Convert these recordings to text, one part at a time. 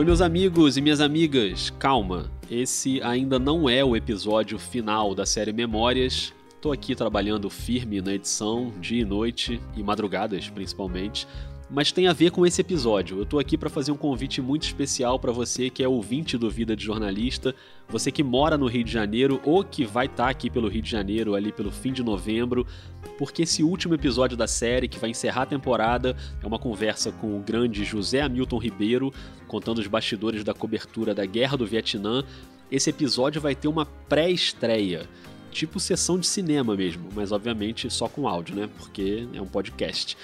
Oi, meus amigos e minhas amigas, calma, esse ainda não é o episódio final da série Memórias. Tô aqui trabalhando firme na edição, dia e noite, e madrugadas principalmente, mas tem a ver com esse episódio. Eu tô aqui para fazer um convite muito especial para você que é ouvinte do Vida de Jornalista, você que mora no Rio de Janeiro ou que vai estar tá aqui pelo Rio de Janeiro ali pelo fim de novembro, porque esse último episódio da série que vai encerrar a temporada é uma conversa com o grande José Hamilton Ribeiro, contando os bastidores da cobertura da Guerra do Vietnã. Esse episódio vai ter uma pré-estreia tipo sessão de cinema mesmo, mas obviamente só com áudio, né? Porque é um podcast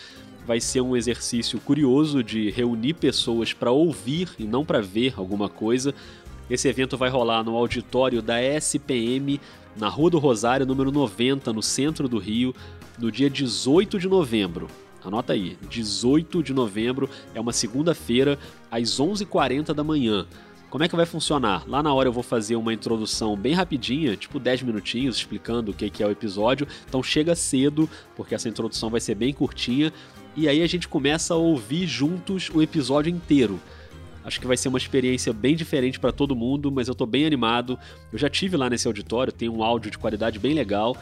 vai ser um exercício curioso de reunir pessoas para ouvir e não para ver alguma coisa. Esse evento vai rolar no auditório da SPM, na Rua do Rosário, número 90, no centro do Rio, no dia 18 de novembro. Anota aí, 18 de novembro é uma segunda-feira, às 11h40 da manhã. Como é que vai funcionar? Lá na hora eu vou fazer uma introdução bem rapidinha, tipo 10 minutinhos, explicando o que é o episódio. Então chega cedo, porque essa introdução vai ser bem curtinha e aí a gente começa a ouvir juntos o episódio inteiro. Acho que vai ser uma experiência bem diferente para todo mundo, mas eu tô bem animado. Eu já tive lá nesse auditório, tem um áudio de qualidade bem legal.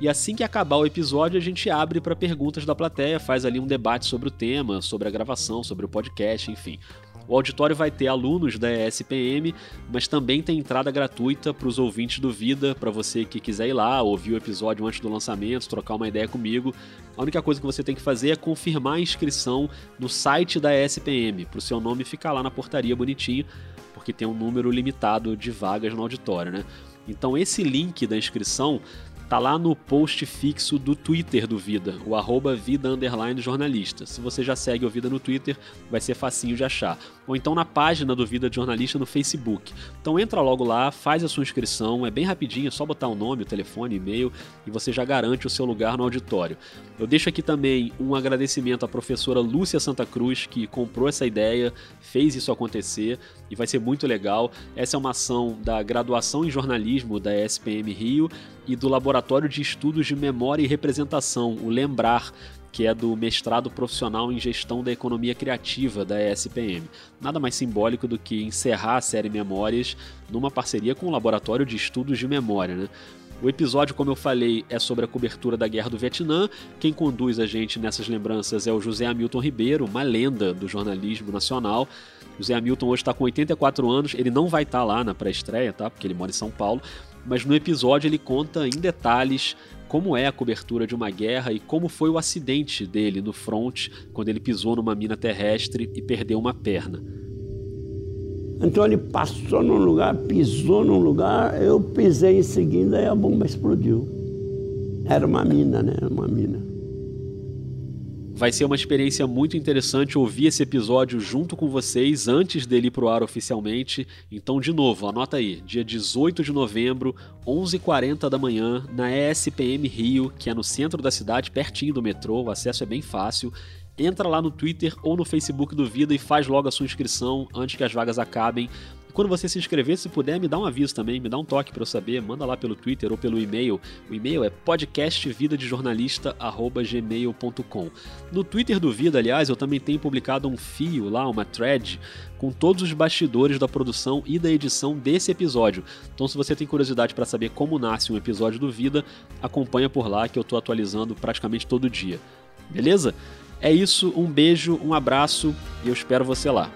E assim que acabar o episódio, a gente abre para perguntas da plateia, faz ali um debate sobre o tema, sobre a gravação, sobre o podcast, enfim. O auditório vai ter alunos da ESPM, mas também tem entrada gratuita para os ouvintes do Vida, para você que quiser ir lá, ouvir o episódio antes do lançamento, trocar uma ideia comigo. A única coisa que você tem que fazer é confirmar a inscrição no site da ESPM, para o seu nome ficar lá na portaria bonitinho, porque tem um número limitado de vagas no auditório, né? Então esse link da inscrição tá lá no post fixo do Twitter do Vida, o arroba Vida Jornalista. Se você já segue o Vida no Twitter, vai ser facinho de achar. Ou então na página do Vida de Jornalista no Facebook. Então entra logo lá, faz a sua inscrição, é bem rapidinho, é só botar o nome, o telefone, e-mail e você já garante o seu lugar no auditório. Eu deixo aqui também um agradecimento à professora Lúcia Santa Cruz, que comprou essa ideia, fez isso acontecer e vai ser muito legal. Essa é uma ação da graduação em jornalismo da SPM Rio e do Laboratório de Estudos de Memória e Representação, o Lembrar, que é do mestrado profissional em gestão da economia criativa da ESPM. Nada mais simbólico do que encerrar a série Memórias numa parceria com o Laboratório de Estudos de Memória, né? O episódio, como eu falei, é sobre a cobertura da Guerra do Vietnã. Quem conduz a gente nessas lembranças é o José Hamilton Ribeiro, uma lenda do jornalismo nacional. José Hamilton hoje está com 84 anos, ele não vai estar tá lá na pré-estreia, tá? Porque ele mora em São Paulo, mas no episódio ele conta em detalhes como é a cobertura de uma guerra e como foi o acidente dele no front quando ele pisou numa mina terrestre e perdeu uma perna. Então ele passou num lugar, pisou num lugar, eu pisei em seguida e a bomba explodiu. Era uma mina, né? Uma mina. Vai ser uma experiência muito interessante ouvir esse episódio junto com vocês antes dele ir pro ar oficialmente. Então, de novo, anota aí, dia 18 de novembro, 11h40 da manhã, na ESPM Rio, que é no centro da cidade, pertinho do metrô, o acesso é bem fácil. Entra lá no Twitter ou no Facebook do Vida e faz logo a sua inscrição antes que as vagas acabem quando você se inscrever, se puder, me dá um aviso também, me dá um toque para eu saber, manda lá pelo Twitter ou pelo e-mail. O e-mail é podcastvidadejornalista@gmail.com. No Twitter do Vida, aliás, eu também tenho publicado um fio lá, uma thread com todos os bastidores da produção e da edição desse episódio. Então, se você tem curiosidade para saber como nasce um episódio do Vida, acompanha por lá que eu estou atualizando praticamente todo dia. Beleza? É isso, um beijo, um abraço e eu espero você lá.